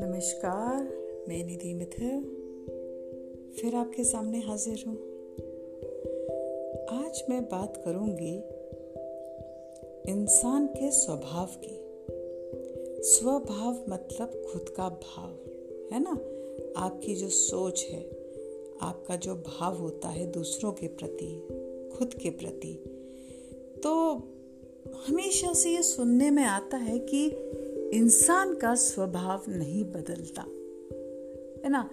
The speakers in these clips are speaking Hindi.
नमस्कार, मैं निधि मिथिल फिर आपके सामने हाजिर हूँ। आज मैं बात करूँगी इंसान के स्वभाव की। स्वभाव मतलब खुद का भाव, है ना? आपकी जो सोच है, आपका जो भाव होता है दूसरों के प्रति, खुद के प्रति तो हमेशा से ये सुनने में आता है कि इंसान का स्वभाव नहीं बदलता। है ना?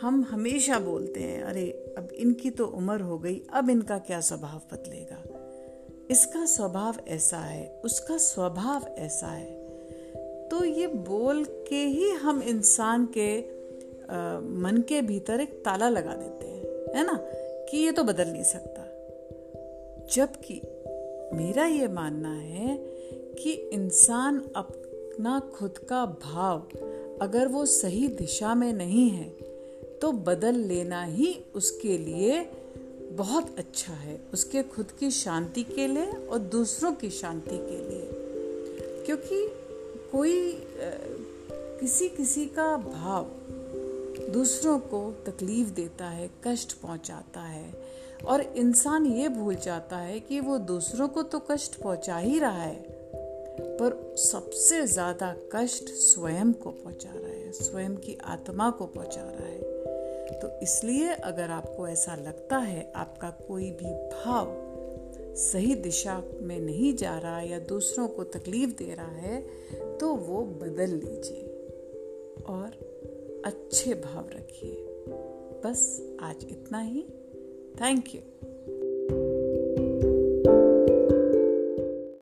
हम हमेशा बोलते हैं अरे अब इनकी तो उम्र हो गई अब इनका क्या स्वभाव बदलेगा? इसका स्वभाव ऐसा है उसका स्वभाव ऐसा है। तो ये बोल के ही हम इंसान के आ, मन के भीतर एक ताला लगा देते हैं। है ना? कि ये तो बदल नहीं सकता। जबकि मेरा ये मानना है कि इंसान अपना खुद का भाव अगर वो सही दिशा में नहीं है तो बदल लेना ही उसके लिए बहुत अच्छा है। उसके खुद की शांति के लिए और दूसरों की शांति के लिए। क्योंकि कोई किसी किसी का भाव दूसरों को तकलीफ़ देता है, कष्ट पहुंचाता है और इंसान ये भूल जाता है कि वो दूसरों को तो कष्ट पहुँचा ही रहा है, पर सबसे ज़्यादा कष्ट स्वयं को पहुँचा रहा है, स्वयं की आत्मा को पहुँचा रहा है। तो इसलिए अगर आपको ऐसा लगता है, आपका कोई भी भाव सही दिशा में नहीं जा रहा या दूसरों को तकलीफ़ दे रहा है तो वो बदल लीजिए और अच्छे भाव रखिए। बस आज इतना ही। Thank you